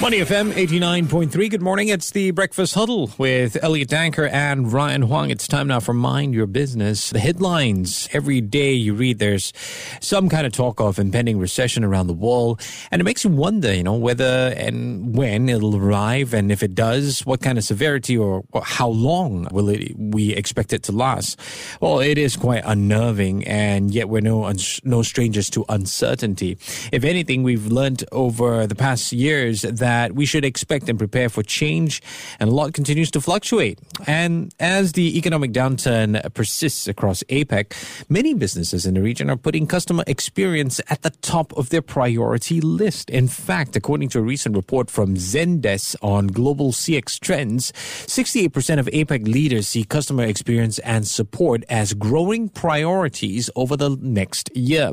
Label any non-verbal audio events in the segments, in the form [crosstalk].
Money FM 89.3. Good morning. It's the Breakfast Huddle with Elliot Danker and Ryan Huang. It's time now for Mind Your Business. The headlines every day you read, there's some kind of talk of impending recession around the world. And it makes you wonder, you know, whether and when it'll arrive. And if it does, what kind of severity or, how long will it, we expect it to last? Well, it is quite unnerving. And yet we're no, no strangers to uncertainty. If anything, we've learned over the past years that that we should expect and prepare for change, and a lot continues to fluctuate. And as the economic downturn persists across APAC, many businesses in the region are putting customer experience at the top of their priority list. In fact, according to a recent report from Zendesk on global CX trends, 68% of APAC leaders see customer experience and support as growing priorities over the next year.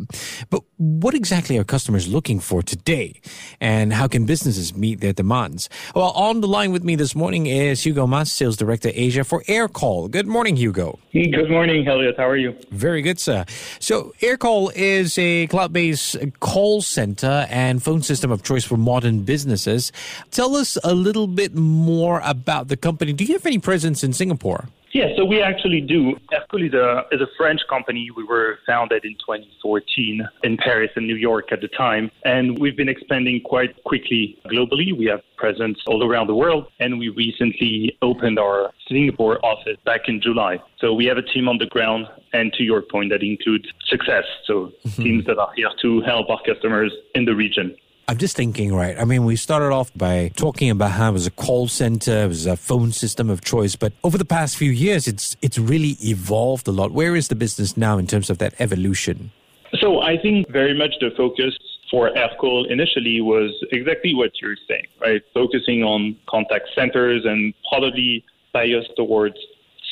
But what exactly are customers looking for today? And how can businesses meet their demands. Well, on the line with me this morning is Hugo Mas, Sales Director Asia for Aircall. Good morning, Hugo. Good morning, Elliot. How are you? Very good, sir. So, Aircall is a cloud based call center and phone system of choice for modern businesses. Tell us a little bit more about the company. Do you have any presence in Singapore? Yeah, so we actually do. Aircall is a, is a French company. We were founded in 2014 in Paris and New York at the time, and we've been expanding quite quickly globally. We have presence all around the world, and we recently opened our Singapore office back in July. So we have a team on the ground, and to your point, that includes success. So mm-hmm. teams that are here to help our customers in the region. I'm just thinking, right? I mean, we started off by talking about how it was a call center, it was a phone system of choice, but over the past few years, it's it's really evolved a lot. Where is the business now in terms of that evolution? So I think very much the focus for Aircall initially was exactly what you're saying, right? Focusing on contact centers and probably biased towards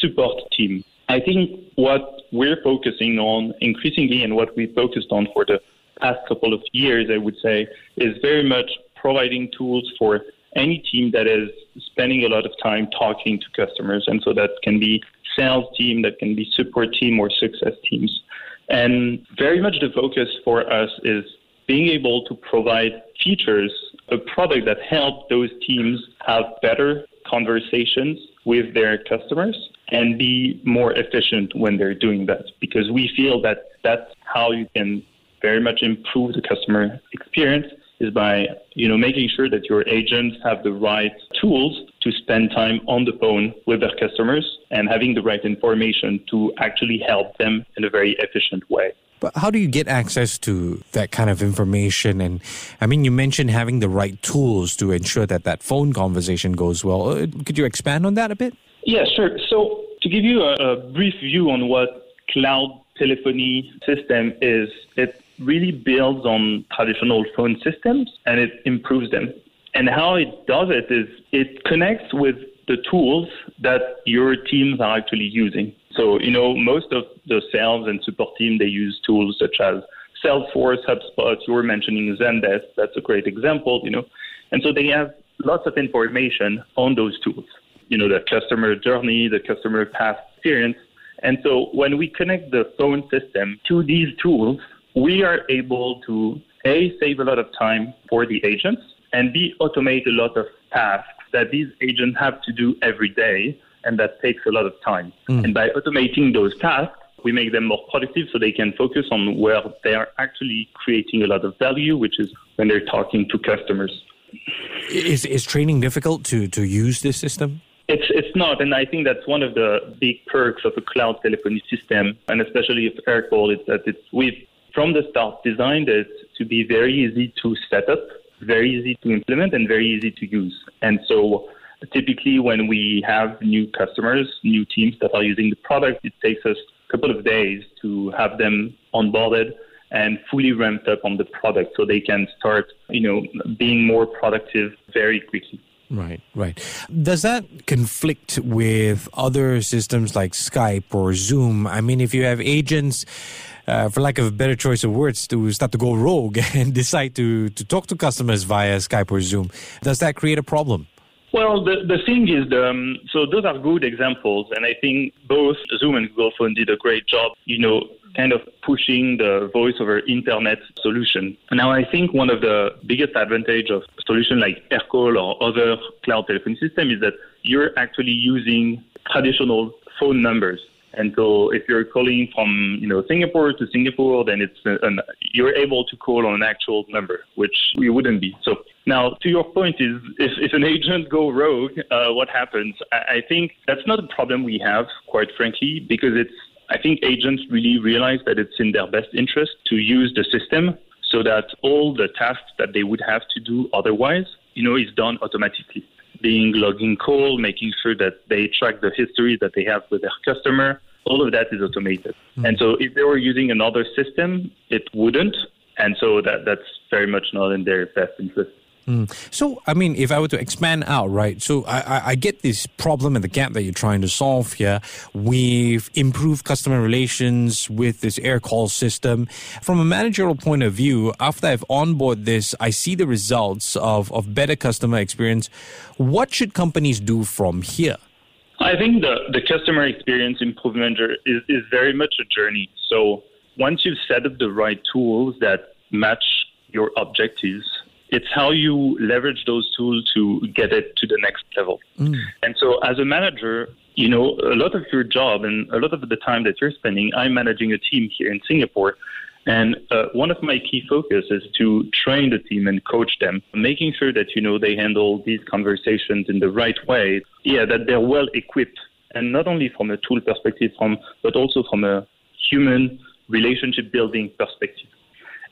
support team. I think what we're focusing on increasingly and what we focused on for the past couple of years, I would say, is very much providing tools for any team that is spending a lot of time talking to customers. And so that can be sales team, that can be support team or success teams. And very much the focus for us is being able to provide features, a product that help those teams have better conversations with their customers and be more efficient when they're doing that because we feel that that's how you can very much improve the customer experience is by you know making sure that your agents have the right tools to spend time on the phone with their customers and having the right information to actually help them in a very efficient way. But how do you get access to that kind of information? And I mean, you mentioned having the right tools to ensure that that phone conversation goes well. Uh, could you expand on that a bit? Yeah, sure. So to give you a, a brief view on what cloud telephony system is, it really builds on traditional phone systems and it improves them. And how it does it is it connects with the tools that your teams are actually using. So, you know, most of the sales and support team, they use tools such as Salesforce, HubSpot, you were mentioning Zendesk, that's a great example, you know. And so they have lots of information on those tools, you know, the customer journey, the customer past experience. And so when we connect the phone system to these tools, we are able to A, save a lot of time for the agents, and B, automate a lot of tasks that these agents have to do every day, and that takes a lot of time. Mm. And by automating those tasks, we make them more productive so they can focus on where they are actually creating a lot of value, which is when they're talking to customers. Is, is training difficult to, to use this system? It's it's not, and I think that's one of the big perks of a cloud telephony system, and especially if Aircall is that it's we've from the start designed it to be very easy to set up, very easy to implement, and very easy to use. And so typically when we have new customers, new teams that are using the product, it takes us a couple of days to have them onboarded and fully ramped up on the product so they can start, you know, being more productive very quickly. Right, right. Does that conflict with other systems like Skype or Zoom? I mean, if you have agents uh, for lack of a better choice of words, to start to go rogue [laughs] and decide to, to talk to customers via Skype or Zoom. Does that create a problem? Well, the, the thing is, um, so those are good examples, and I think both Zoom and Google Phone did a great job, you know, kind of pushing the voice over internet solution. Now, I think one of the biggest advantage of solution like Aircall or other cloud telephone system is that you're actually using traditional phone numbers. And so if you're calling from, you know, Singapore to Singapore, then it's an, you're able to call on an actual number, which you wouldn't be. So now to your point is if, if an agent go rogue, uh, what happens? I, I think that's not a problem we have, quite frankly, because it's, I think agents really realize that it's in their best interest to use the system so that all the tasks that they would have to do otherwise, you know, is done automatically being logging call, making sure that they track the history that they have with their customer. All of that is automated. Mm-hmm. And so if they were using another system, it wouldn't. And so that, that's very much not in their best interest. Mm. So, I mean, if I were to expand out, right? So, I, I, get this problem and the gap that you're trying to solve here. We've improved customer relations with this Aircall system. From a managerial point of view, after I've onboard this, I see the results of, of better customer experience. What should companies do from here? I think the, the customer experience improvement is, is very much a journey. So, once you've set up the right tools that match your objectives, it's how you leverage those tools to get it to the next level. Mm. And so, as a manager, you know, a lot of your job and a lot of the time that you're spending, I'm managing a team here in Singapore. And uh, one of my key focus is to train the team and coach them, making sure that, you know, they handle these conversations in the right way. Yeah, that they're well equipped. And not only from a tool perspective, from, but also from a human relationship building perspective.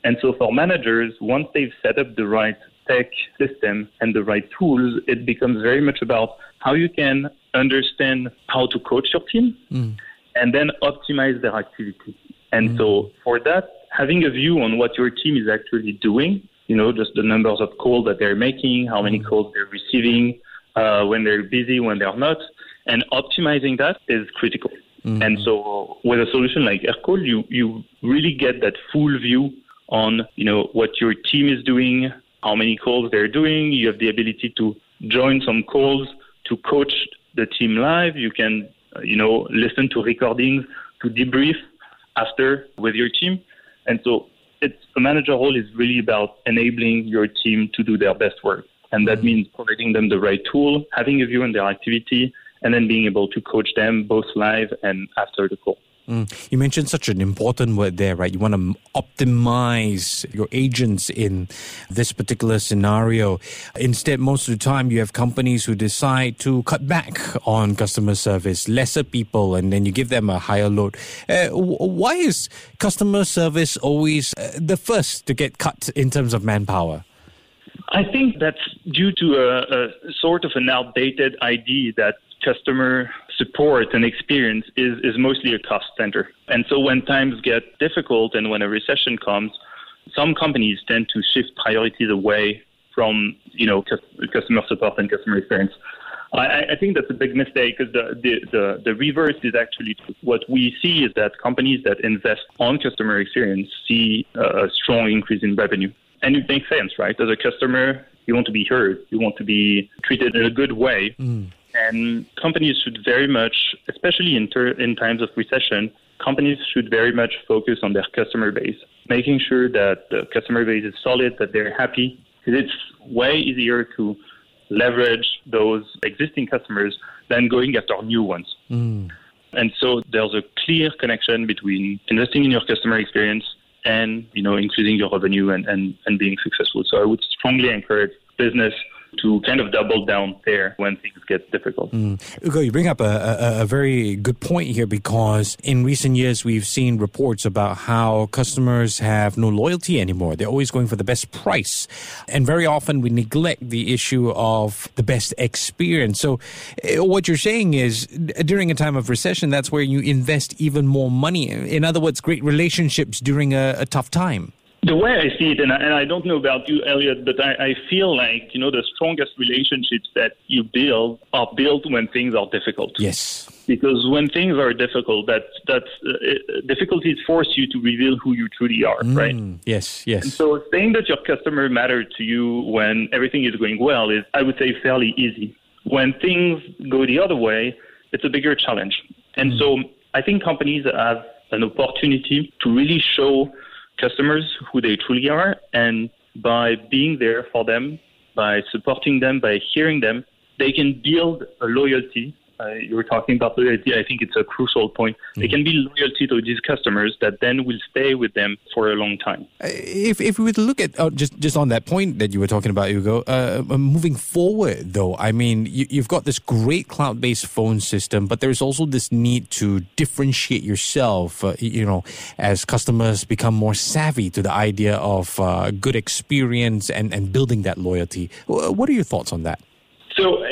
And so for managers, once they've set up the right tech system and the right tools, it becomes very much about how you can understand how to coach your team mm. and then optimize their activity. And mm. so for that, having a view on what your team is actually doing, you know, just the numbers of calls that they're making, how many mm. calls they're receiving, uh, when they're busy, when they're not, and optimizing that is critical. Mm. And so with a solution like Aircall, you, you really get that full view on you know what your team is doing, how many calls they're doing. You have the ability to join some calls to coach the team live. You can uh, you know listen to recordings to debrief after with your team, and so it's a manager role is really about enabling your team to do their best work, and that mm-hmm. means providing them the right tool, having a view on their activity, and then being able to coach them both live and after the call. Mm. You mentioned such an important word there, right? You want to optimize your agents in this particular scenario. Instead, most of the time, you have companies who decide to cut back on customer service, lesser people, and then you give them a higher load. Uh, why is customer service always uh, the first to get cut in terms of manpower? I think that's due to a, a sort of an outdated idea that customer support and experience is, is mostly a cost center. And so when times get difficult and when a recession comes, some companies tend to shift priorities away from, you know, customer support and customer experience. I, I think that's a big mistake because the, the, the, the reverse is actually. What we see is that companies that invest on customer experience see a strong increase in revenue. And it makes sense, right? As a customer, you want to be heard, you want to be treated in a good way. Mm. And companies should very much, especially in, ter- in times of recession, companies should very much focus on their customer base, making sure that the customer base is solid, that they're happy. Because it's way easier to leverage those existing customers than going after new ones. Mm. And so there's a clear connection between investing in your customer experience and you know increasing your revenue and, and, and being successful. So I would strongly encourage business to kind of double down there when things get difficult. Mm. Hugo, you bring up a, a, a, very good point here because in recent years we've seen reports about how customers have no loyalty anymore. They're always going for the best price. And very often we neglect the issue of the best experience. So eh, what you're saying is during a time of recession, that's where you invest even more money. In other words, great relationships during a, a tough time. The way I see it, and I, and I don't know about you, Elliot, but I, I feel like you know the strongest relationships that you build are built when things are difficult. Yes. Because when things are difficult, that that uh, difficulties force you to reveal who you truly are, mm, right? Yes, yes. And so saying that your customer matter to you when everything is going well is, I would say, fairly easy. When things go the other way, it's a bigger challenge. And mm. so I think companies have an opportunity to really show customers who they truly are. And by being there for them, by supporting them, by hearing them, they can build a loyalty uh, you were talking about loyalty. I think it's a crucial point. Mm-hmm. They can be loyalty to these customers that then will stay with them for a long time. Uh, if, if we were to look at uh, just just on that point that you were talking about, Hugo, uh, uh moving forward though, I mean, you, you've got this great cloud-based phone system, but there's also this need to differentiate yourself. Uh, you know, as customers become more savvy to the idea of good experience and and building that loyalty. What are your thoughts on that? So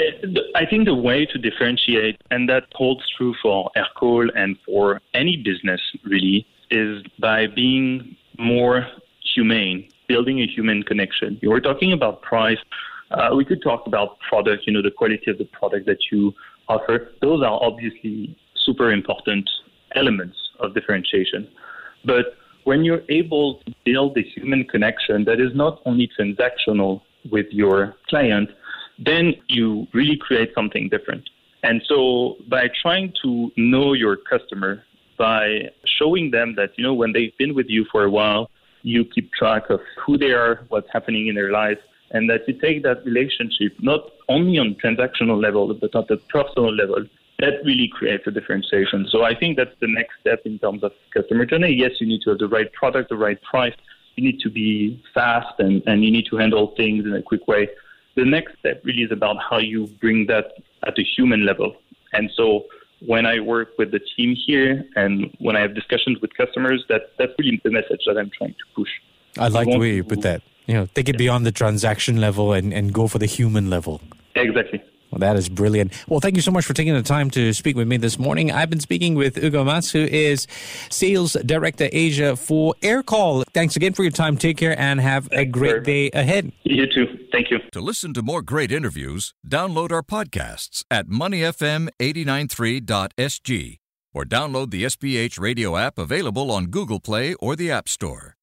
I think the way to differentiate, and that holds true for Aircall and for any business really, is by being more humane, building a human connection. You were talking about price. Uh, we could talk about product, you know, the quality of the product that you offer. Those are obviously super important elements of differentiation. But when you're able to build a human connection that is not only transactional with your client, then you really create something different. And so by trying to know your customer, by showing them that, you know, when they've been with you for a while, you keep track of who they are, what's happening in their life, and that you take that relationship not only on transactional level, but at the personal level, that really creates a differentiation. So I think that's the next step in terms of customer journey. Yes, you need to have the right product, the right price. You need to be fast and, and you need to handle things in a quick way the next step really is about how you bring that at a human level. And so when I work with the team here and when I have discussions with customers, that, that's really the message that I'm trying to push. I like the way you put that. You know, take it yeah. beyond the transaction level and, and go for the human level. Exactly. Well, that is brilliant. Well, thank you so much for taking the time to speak with me this morning. I've been speaking with Hugo Mas, who is Sales Director Asia for Aircall. Thanks again for your time. Take care and have Thanks, a great sir. day ahead. You too. Thank you. To listen to more great interviews, download our podcasts at moneyfm893.sg or download the SPH radio app available on Google Play or the App Store.